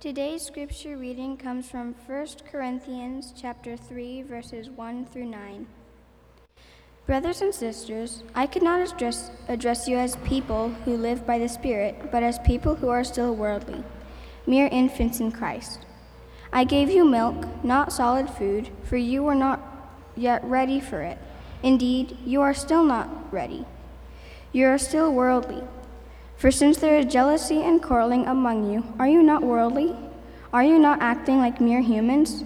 Today's scripture reading comes from 1 Corinthians chapter 3 verses 1 through 9. Brothers and sisters, I could not address, address you as people who live by the Spirit, but as people who are still worldly, mere infants in Christ. I gave you milk, not solid food, for you were not yet ready for it. Indeed, you are still not ready. You are still worldly. For since there is jealousy and quarreling among you, are you not worldly? Are you not acting like mere humans?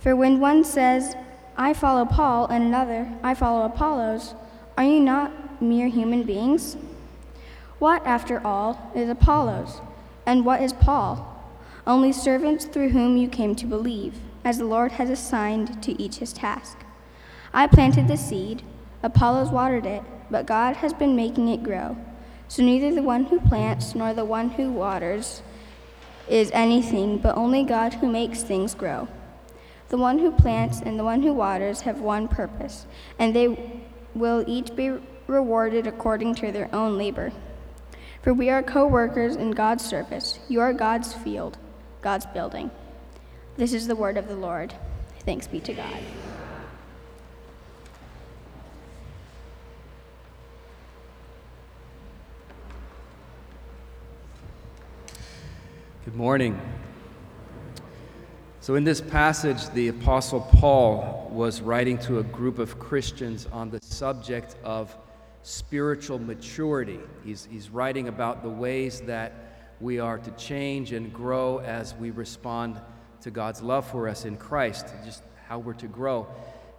For when one says, I follow Paul, and another, I follow Apollos, are you not mere human beings? What, after all, is Apollos? And what is Paul? Only servants through whom you came to believe, as the Lord has assigned to each his task. I planted the seed, Apollos watered it, but God has been making it grow. So neither the one who plants nor the one who waters is anything, but only God who makes things grow. The one who plants and the one who waters have one purpose, and they will each be rewarded according to their own labor. For we are co workers in God's service. You are God's field, God's building. This is the word of the Lord. Thanks be to God. Good morning. So, in this passage, the Apostle Paul was writing to a group of Christians on the subject of spiritual maturity. He's, he's writing about the ways that we are to change and grow as we respond to God's love for us in Christ, just how we're to grow.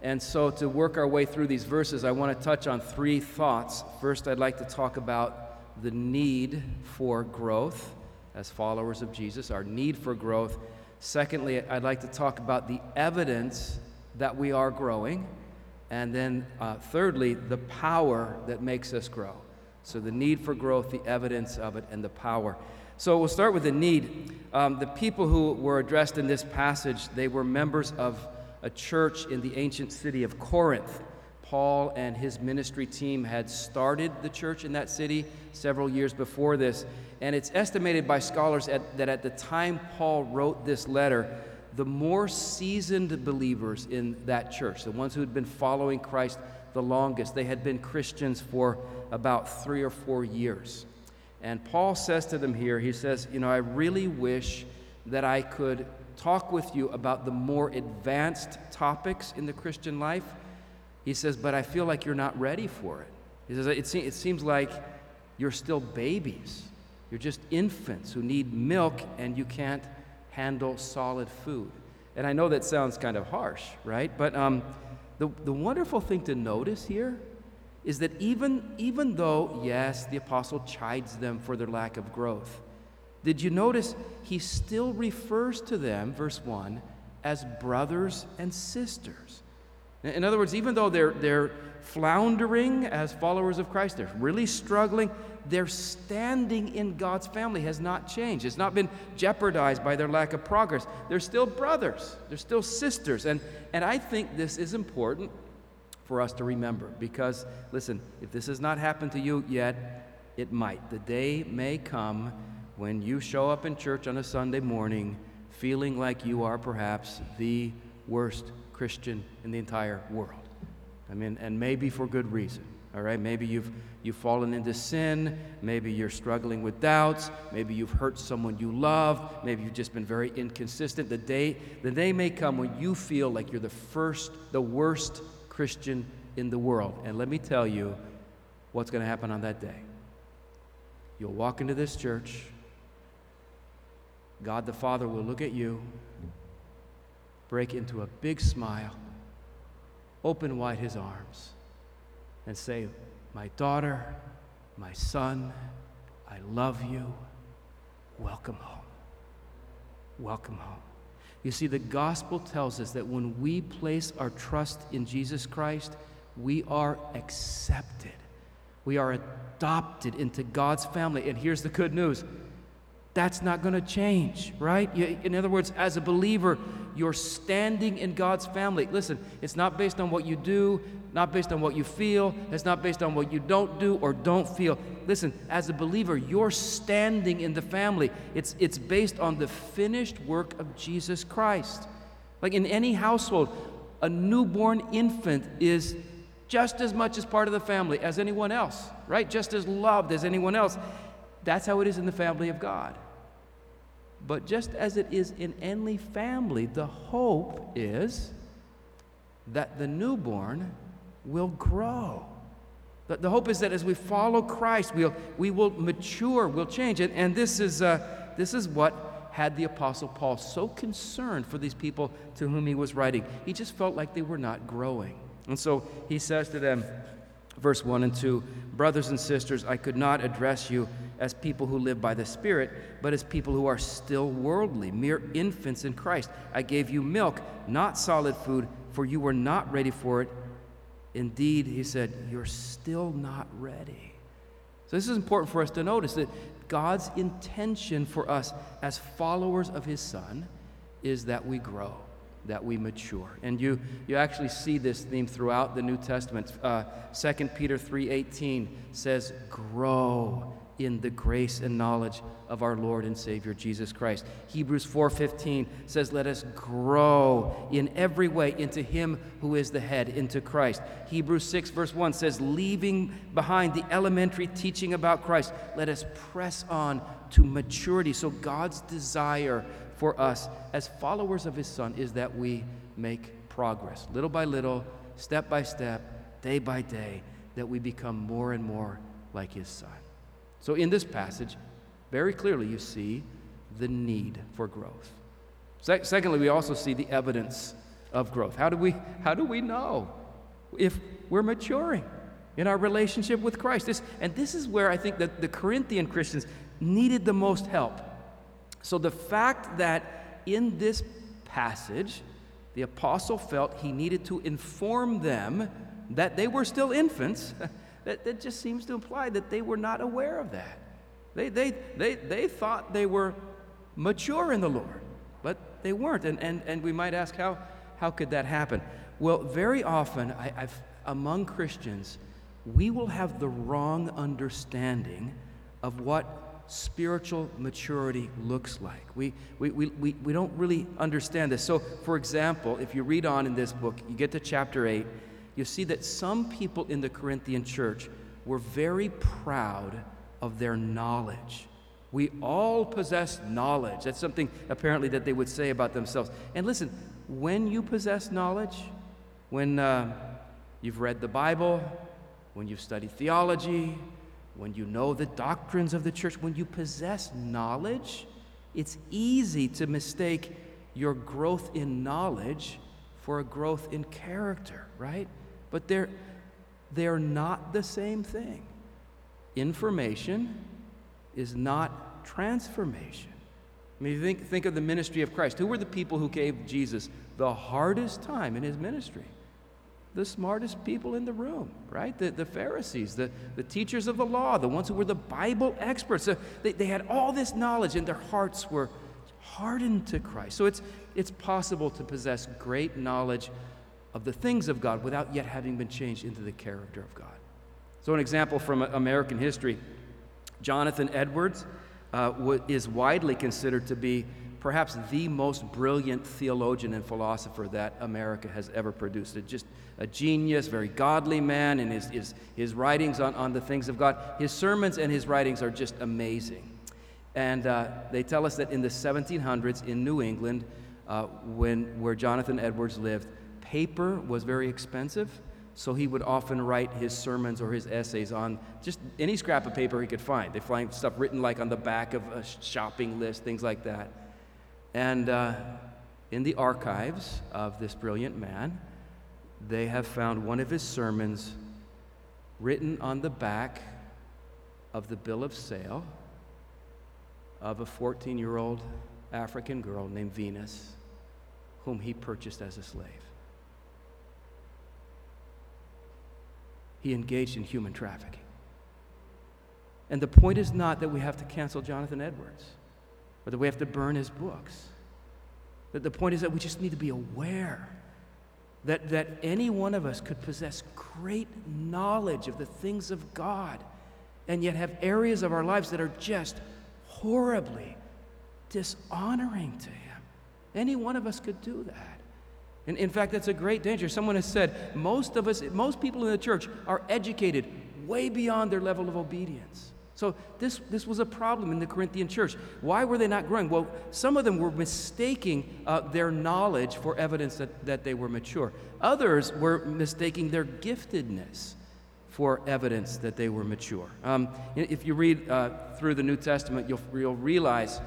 And so, to work our way through these verses, I want to touch on three thoughts. First, I'd like to talk about the need for growth as followers of Jesus, our need for growth. Secondly, I'd like to talk about the evidence that we are growing. And then, uh, thirdly, the power that makes us grow. So, the need for growth, the evidence of it, and the power. So, we'll start with the need. Um, the people who were addressed in this passage, they were members of a church in the ancient city of Corinth. Paul and his ministry team had started the church in that city several years before this. And it's estimated by scholars at, that at the time Paul wrote this letter, the more seasoned believers in that church, the ones who had been following Christ the longest, they had been Christians for about three or four years. And Paul says to them here, he says, You know, I really wish that I could talk with you about the more advanced topics in the Christian life he says, But I feel like you're not ready for it. He says, It, se- it seems like you're still babies. You're just infants who need milk and you can't handle solid food. And I know that sounds kind of harsh, right? But um, the, the wonderful thing to notice here is that even, even though, yes, the apostle chides them for their lack of growth, did you notice he still refers to them, verse 1, as brothers and sisters? In other words, even though they're, they're floundering as followers of Christ, they're really struggling, their standing in God's family has not changed. It's not been jeopardized by their lack of progress. They're still brothers, they're still sisters. And, and I think this is important for us to remember because, listen, if this has not happened to you yet, it might. The day may come when you show up in church on a Sunday morning feeling like you are perhaps the worst Christian in the entire world. I mean, and maybe for good reason. All right, maybe you've you've fallen into sin, maybe you're struggling with doubts, maybe you've hurt someone you love, maybe you've just been very inconsistent. The day the day may come when you feel like you're the first, the worst Christian in the world. And let me tell you what's going to happen on that day. You'll walk into this church. God the Father will look at you break into a big smile, open wide his arms, and say, My daughter, my son, I love you. Welcome home. Welcome home. You see, the gospel tells us that when we place our trust in Jesus Christ, we are accepted. We are adopted into God's family. And here's the good news that's not going to change, right? In other words, as a believer, your standing in God's family. Listen, it's not based on what you do, not based on what you feel, it's not based on what you don't do or don't feel. Listen, as a believer, your standing in the family, it's, it's based on the finished work of Jesus Christ. Like in any household, a newborn infant is just as much as part of the family as anyone else, right? Just as loved as anyone else. That's how it is in the family of God. But just as it is in any family, the hope is that the newborn will grow. The, the hope is that as we follow Christ, we'll, we will mature, we'll change. And, and this, is, uh, this is what had the Apostle Paul so concerned for these people to whom he was writing. He just felt like they were not growing. And so he says to them, verse 1 and 2 Brothers and sisters, I could not address you as people who live by the Spirit, but as people who are still worldly, mere infants in Christ. I gave you milk, not solid food, for you were not ready for it. Indeed, he said, you're still not ready. So, this is important for us to notice that God's intention for us as followers of his Son is that we grow that we mature. And you, you actually see this theme throughout the New Testament. Uh, 2 Peter 3.18 says, grow in the grace and knowledge of our Lord and Savior Jesus Christ. Hebrews 4:15 says let us grow in every way into him who is the head into Christ. Hebrews 6 verse 1 says leaving behind the elementary teaching about Christ let us press on to maturity. So God's desire for us as followers of His Son is that we make progress, little by little, step by step, day by day, that we become more and more like His Son. So, in this passage, very clearly you see the need for growth. Se- secondly, we also see the evidence of growth. How do we, how do we know if we're maturing in our relationship with Christ? This, and this is where I think that the Corinthian Christians needed the most help. So the fact that in this passage, the apostle felt he needed to inform them that they were still infants, that, that just seems to imply that they were not aware of that. They, they, they, they thought they were mature in the Lord, but they weren't. And, and, and we might ask, how, how could that happen? Well, very often, I, I've, among Christians, we will have the wrong understanding of what spiritual maturity looks like. We, we, we, we, we don't really understand this. So, for example, if you read on in this book, you get to chapter 8, you see that some people in the Corinthian church were very proud of their knowledge. We all possess knowledge. That's something apparently that they would say about themselves. And listen, when you possess knowledge, when uh, you've read the Bible, when you've studied theology, when you know the doctrines of the church, when you possess knowledge, it's easy to mistake your growth in knowledge for a growth in character, right? But they're, they're not the same thing. Information is not transformation. I mean, think, think of the ministry of Christ. Who were the people who gave Jesus the hardest time in his ministry? The smartest people in the room, right? The, the Pharisees, the, the teachers of the law, the ones who were the Bible experts. So they, they had all this knowledge and their hearts were hardened to Christ. So it's, it's possible to possess great knowledge of the things of God without yet having been changed into the character of God. So, an example from American history Jonathan Edwards uh, is widely considered to be perhaps the most brilliant theologian and philosopher that America has ever produced. A, just a genius, very godly man, and his, his, his writings on, on the things of God. His sermons and his writings are just amazing. And uh, they tell us that in the 1700s in New England, uh, when, where Jonathan Edwards lived, paper was very expensive. So he would often write his sermons or his essays on just any scrap of paper he could find. They find stuff written like on the back of a shopping list, things like that. And uh, in the archives of this brilliant man, they have found one of his sermons written on the back of the bill of sale of a 14 year old African girl named Venus, whom he purchased as a slave. He engaged in human trafficking. And the point is not that we have to cancel Jonathan Edwards or that we have to burn his books. That the point is that we just need to be aware that, that any one of us could possess great knowledge of the things of God and yet have areas of our lives that are just horribly dishonoring to Him. Any one of us could do that. And in fact, that's a great danger. Someone has said most of us, most people in the church are educated way beyond their level of obedience. So this, this was a problem in the Corinthian church. Why were they not growing? Well, some of them were mistaking uh, their knowledge for evidence that, that they were mature. Others were mistaking their giftedness for evidence that they were mature. Um, if you read uh, through the New Testament, you'll, you'll realize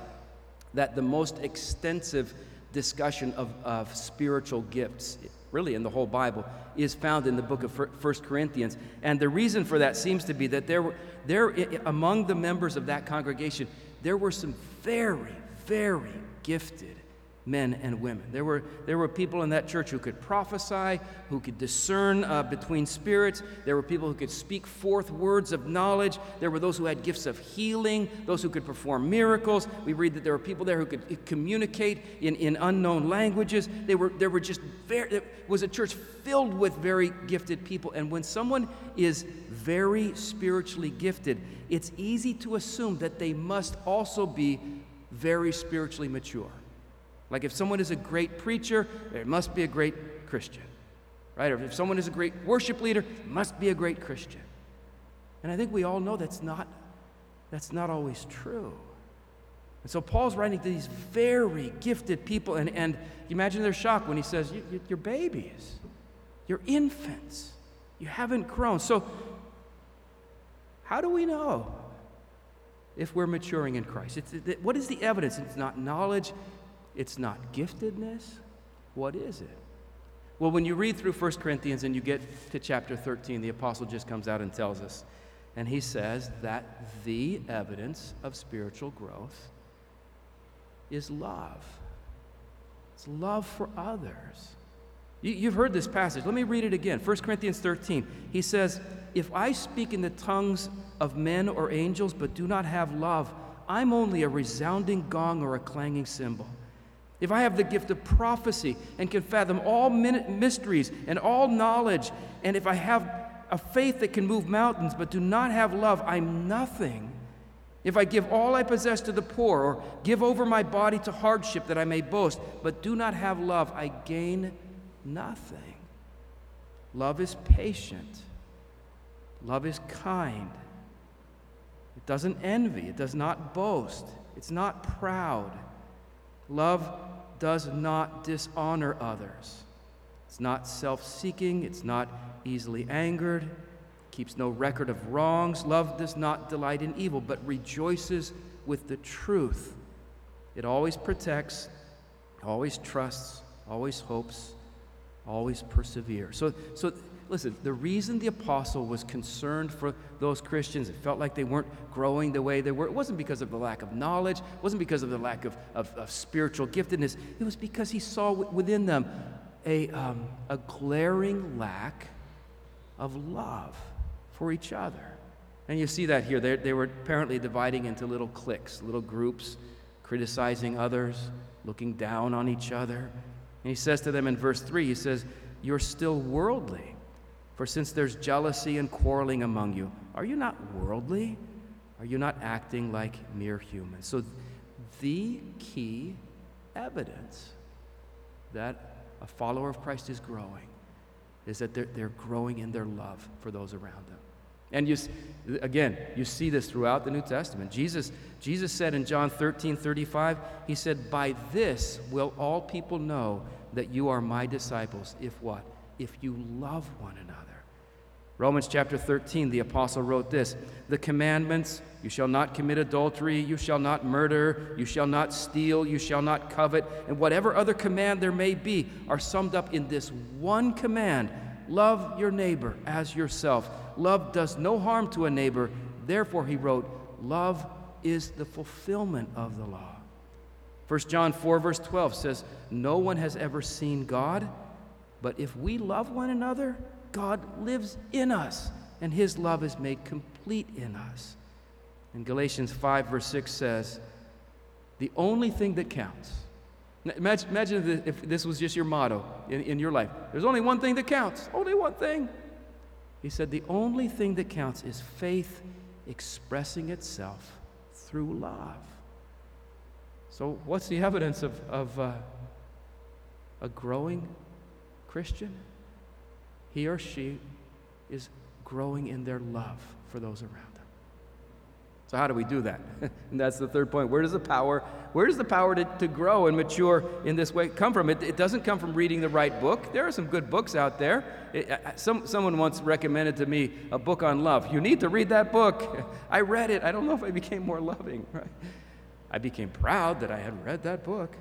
that the most extensive discussion of, of spiritual gifts really in the whole Bible, is found in the book of First Corinthians. And the reason for that seems to be that there were, there, among the members of that congregation, there were some very, very gifted men and women. There were, there were people in that church who could prophesy, who could discern uh, between spirits. There were people who could speak forth words of knowledge. There were those who had gifts of healing, those who could perform miracles. We read that there were people there who could communicate in, in unknown languages. They were, there were just very, it was a church filled with very gifted people. And when someone is very spiritually gifted, it's easy to assume that they must also be very spiritually mature. Like if someone is a great preacher, there must be a great Christian. Right? Or if someone is a great worship leader, must be a great Christian. And I think we all know that's not that's not always true. And so Paul's writing to these very gifted people, and, and imagine their shock when he says, you, You're babies, you're infants, you haven't grown. So, how do we know if we're maturing in Christ? It's, it, what is the evidence? It's not knowledge, it's not giftedness. What is it? Well, when you read through 1 Corinthians and you get to chapter 13, the apostle just comes out and tells us, and he says that the evidence of spiritual growth is love. It's love for others. You, have heard this passage. Let me read it again. 1 Corinthians 13. He says, If I speak in the tongues of men or angels but do not have love, I'm only a resounding gong or a clanging cymbal if I have the gift of prophecy and can fathom all mysteries and all knowledge, and if I have a faith that can move mountains but do not have love, I'm nothing. If I give all I possess to the poor or give over my body to hardship that I may boast, but do not have love, I gain nothing. Love is patient. Love is kind. It doesn't envy. It does not boast. It's not proud. Love does not dishonor others. It's not self seeking, it's not easily angered, keeps no record of wrongs. Love does not delight in evil, but rejoices with the truth. It always protects, always trusts, always hopes, always perseveres. So, so listen, the reason the apostle was concerned for those Christians, it felt like they weren't growing the way they were, it wasn't because of the lack of knowledge, it wasn't because of the lack of, of, of spiritual giftedness, it was because he saw within them a, um, a glaring lack of love for each other. And you see that here. They, they were apparently dividing into little cliques, little groups, criticizing others, looking down on each other. And he says to them in verse 3, he says, You're still worldly. For since there's jealousy and quarreling among you, are you not worldly? Are you not acting like mere humans? So, the key evidence that a follower of Christ is growing is that they're, they're growing in their love for those around them. And you, again, you see this throughout the New Testament. Jesus, Jesus said in John 13 35, He said, By this will all people know that you are my disciples, if what? If you love one another. Romans chapter 13, the apostle wrote this The commandments you shall not commit adultery, you shall not murder, you shall not steal, you shall not covet, and whatever other command there may be are summed up in this one command love your neighbor as yourself. Love does no harm to a neighbor. Therefore, he wrote, Love is the fulfillment of the law. 1 John 4, verse 12 says, No one has ever seen God, but if we love one another, God lives in us, and his love is made complete in us. And Galatians 5, verse 6 says, The only thing that counts, Imagine, imagine if this was just your motto in, in your life. There's only one thing that counts, only one thing. He said, The only thing that counts is faith expressing itself through love. So, what's the evidence of, of uh, a growing Christian? He or she is growing in their love for those around them. So, how do we do that? and that's the third point. Where does the power, where does the power to, to grow and mature in this way come from? It, it doesn't come from reading the right book. There are some good books out there. It, some, someone once recommended to me a book on love. You need to read that book. I read it. I don't know if I became more loving. Right? I became proud that I had read that book.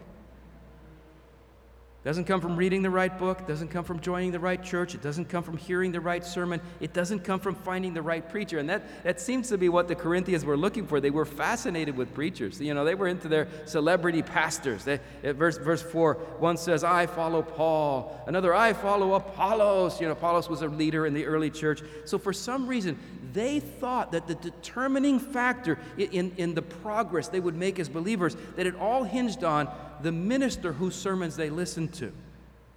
Doesn't come from reading the right book, doesn't come from joining the right church, it doesn't come from hearing the right sermon, it doesn't come from finding the right preacher. And that, that seems to be what the Corinthians were looking for. They were fascinated with preachers. You know, they were into their celebrity pastors. They, eh, verse, verse 4, one says, I follow Paul. Another, I follow Apollos. You know, Apollos was a leader in the early church. So for some reason, they thought that the determining factor in, in the progress they would make as believers, that it all hinged on the minister whose sermons they listen to.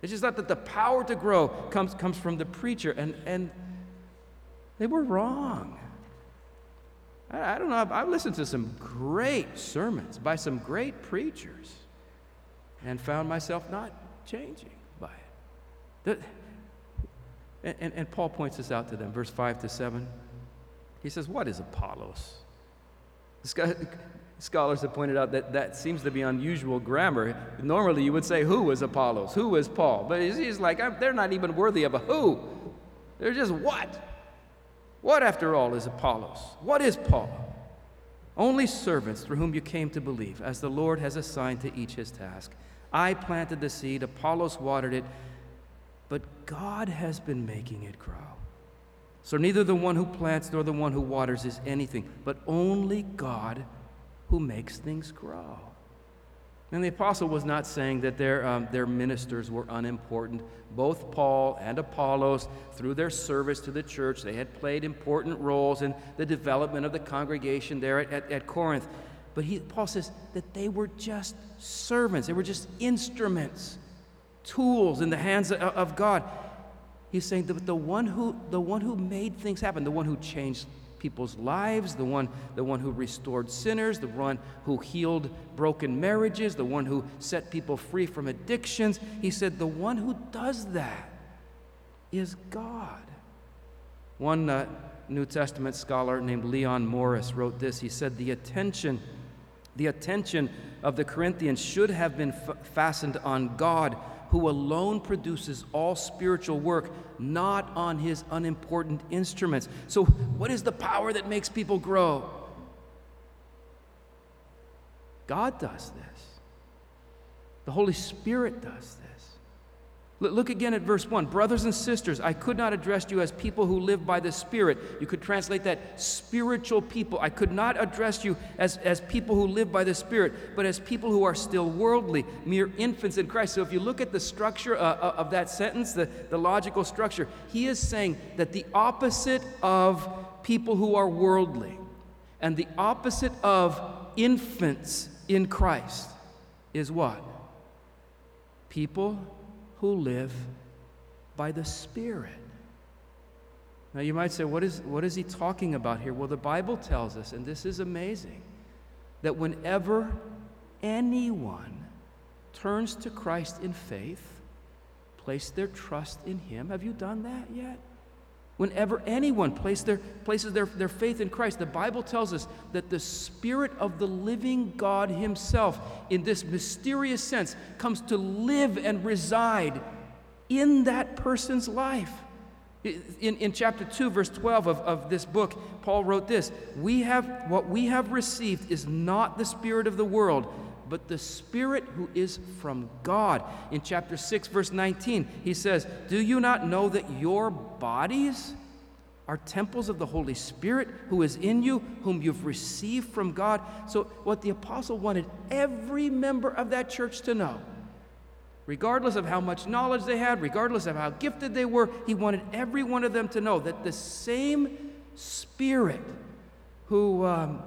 It's just not that the power to grow comes, comes from the preacher, and, and they were wrong. I, I don't know, I've, I've listened to some great sermons by some great preachers and found myself not changing by it. The, and, and, Paul points this out to them, verse 5 to 7. He says, What is Apollos? This guy, Scholars have pointed out that that seems to be unusual grammar. Normally, you would say, Who is Apollos? Who is Paul? But he's like, They're not even worthy of a who. They're just what? What, after all, is Apollos? What is Paul? Only servants through whom you came to believe, as the Lord has assigned to each his task. I planted the seed, Apollos watered it, but God has been making it grow. So neither the one who plants nor the one who waters is anything, but only God who makes things grow. And the apostle was not saying that their, um, their ministers were unimportant. Both Paul and Apollos, through their service to the church, they had played important roles in the development of the congregation there at, at, at Corinth. But he, Paul says that they were just servants, they were just instruments, tools in the hands of, of God. He's saying that the one, who, the one who made things happen, the one who changed people's lives, the one, the one who restored sinners, the one who healed broken marriages, the one who set people free from addictions. He said, The one who does that is God. One uh, New Testament scholar named Leon Morris wrote this. He said, The attention, the attention of the Corinthians should have been f- fastened on God who alone produces all spiritual work, not on his unimportant instruments. So, what is the power that makes people grow? God does this, the Holy Spirit does this. Look again at verse 1. Brothers and sisters, I could not address you as people who live by the Spirit. You could translate that spiritual people. I could not address you as, as people who live by the Spirit, but as people who are still worldly, mere infants in Christ. So if you look at the structure uh, uh, of that sentence, the, the logical structure, he is saying that the opposite of people who are worldly and the opposite of infants in Christ is what? People who live by the Spirit. Now, you might say, what is, what is he talking about here? Well, the Bible tells us, and this is amazing, that whenever anyone turns to Christ in faith, place their trust in him, have you done that yet? Whenever anyone place their, places their, their faith in Christ, the Bible tells us that the Spirit of the living God Himself, in this mysterious sense, comes to live and reside in that person's life. In, in chapter 2, verse 12 of, of this book, Paul wrote this we have, What we have received is not the Spirit of the world but the Spirit who is from God. In chapter 6, verse 19, he says, Do you not know that your bodies are temples of the Holy Spirit who is in you, whom you've received from God? So, what the apostle wanted every member of that church to know, regardless of how much knowledge they had, regardless of how gifted they were, he wanted every one of them to know that the same Spirit who, um,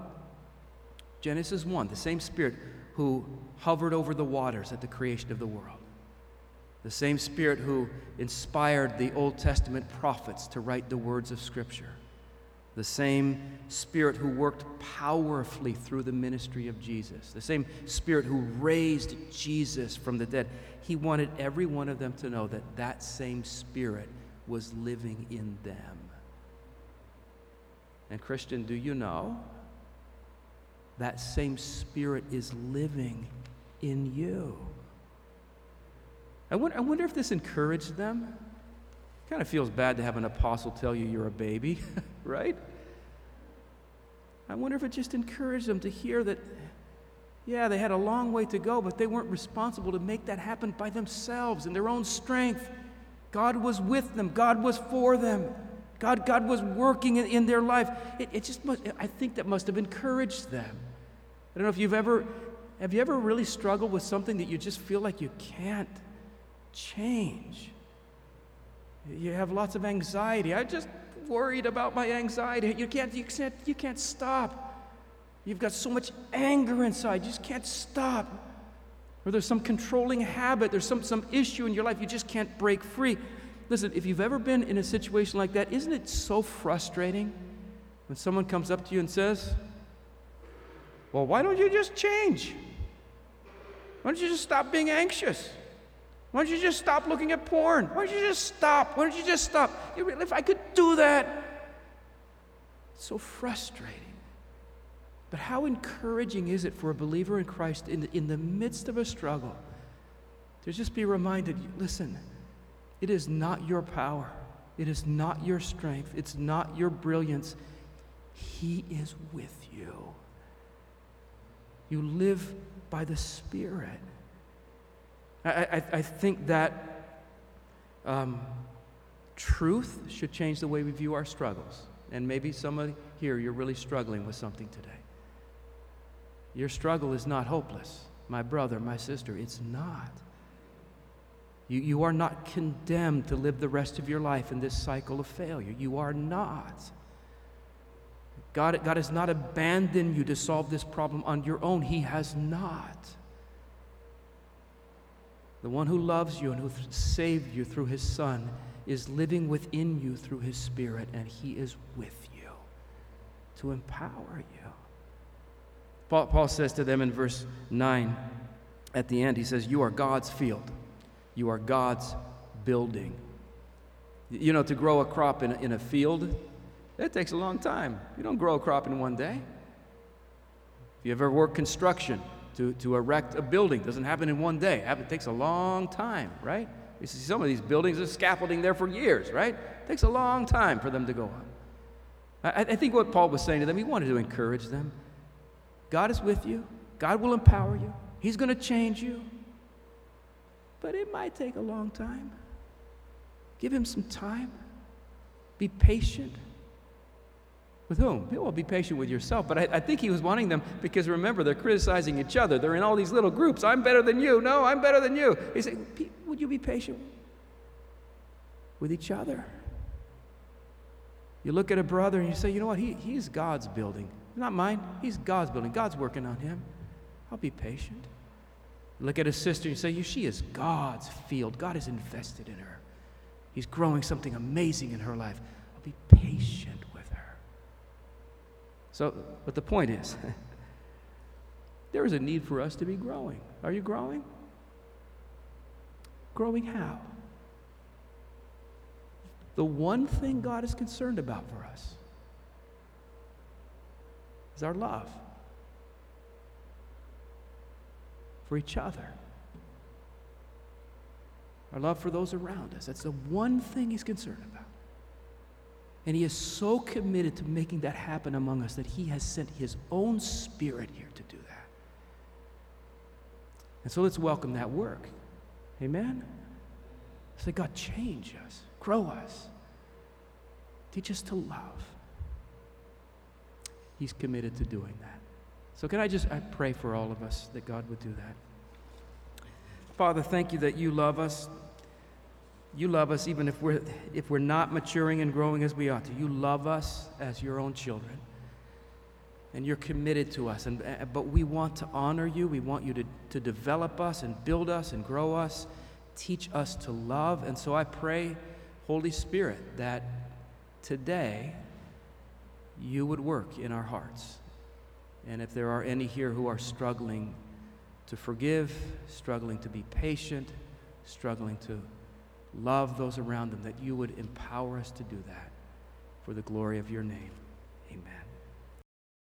Genesis 1, the same Spirit who hovered over the waters at the creation of the world. The same Spirit who inspired the Old Testament prophets to write the words of Scripture. The same Spirit who worked powerfully through the ministry of Jesus. The same Spirit who raised Jesus from the dead. He wanted every one of them to know that that same Spirit was living in them. And, Christian, do you know that same Spirit is living in you? I wonder, I wonder if this encouraged them. It Kind of feels bad to have an apostle tell you you're a baby, right? I wonder if it just encouraged them to hear that, yeah, they had a long way to go, but they weren't responsible to make that happen by themselves in their own strength. God was with them, God was for them. God, God was working in, in their life. It, it just must, I think that must have encouraged them. I don't know if you've ever, have you ever really struggled with something that you just feel like you can't change? You have lots of anxiety. I just worried about my anxiety. You can't, you can't, you can't stop. You've got so much anger inside, you just can't stop. Or there's some controlling habit, there's some, some issue in your life you just can't break free. Listen, if you've ever been in a situation like that, isn't it so frustrating when someone comes up to you and says, Well, why don't you just change? Why don't you just stop being anxious? Why don't you just stop looking at porn? Why don't you just stop? Why don't you just stop? If I could do that, it's so frustrating. But how encouraging is it for a believer in Christ in the, in the midst of a struggle to just be reminded listen, it is not your power, it is not your strength, it's not your brilliance. He is with you. You live by the Spirit. I, I, I think that um, truth should change the way we view our struggles. And maybe some somebody here, you're really struggling with something today. Your struggle is not hopeless. My brother, my sister, it's not. You, you are not condemned to live the rest of your life in this cycle of failure. You are not. God, God has not abandoned you to solve this problem on your own. He has not. The one who loves you and who saved you through his Son is living within you through his Spirit, and he is with you to empower you. Paul, Paul says to them in verse 9 at the end, he says, You are God's field, you are God's building. You know, to grow a crop in in a field, it takes a long time. You don't grow a crop in one day. If you ever work construction, to, to erect a building. It doesn't happen in one day. It takes a long time, right? You see some of these buildings, there's scaffolding there for years, right? It takes a long time for them to go up. I, I think what Paul was saying to them, he wanted to encourage them. God is with you. God will empower you. He's going to change you. But it might take a long time. Give him some time. Be patient. With whom? Well, be patient with yourself. But I, I, think he was wanting them because remember, they're criticizing each other. They're in all these little groups. I'm better than you. No, I'm better than you. He said, Would you be patient with each other? You look at a brother and you say, You know what? He, he's God's building. Not mine. He's God's building. God's working on him. I'll be patient. look at a sister and you say, She is God's field. God is invested in her. He's growing something amazing in her life. I'll be patient so, but the point is, there is a need for us to be growing. Are you growing? Growing how? The one thing God is concerned about for us is our love for each other, our love for those around us. That's the one thing He's concerned about. And he is so committed to making that happen among us that he has sent his own spirit here to do that. And so let's welcome that work. Amen? Say, God, change us, grow us, teach us to love. He's committed to doing that. So, can I just I pray for all of us that God would do that? Father, thank you that you love us. You love us even if we're, if we're not maturing and growing as we ought to. You love us as your own children. and you're committed to us. And, uh, but we want to honor you. We want you to, to develop us and build us and grow us, teach us to love. And so I pray, Holy Spirit, that today you would work in our hearts. And if there are any here who are struggling to forgive, struggling to be patient, struggling to love those around them, that you would empower us to do that for the glory of your name. Amen.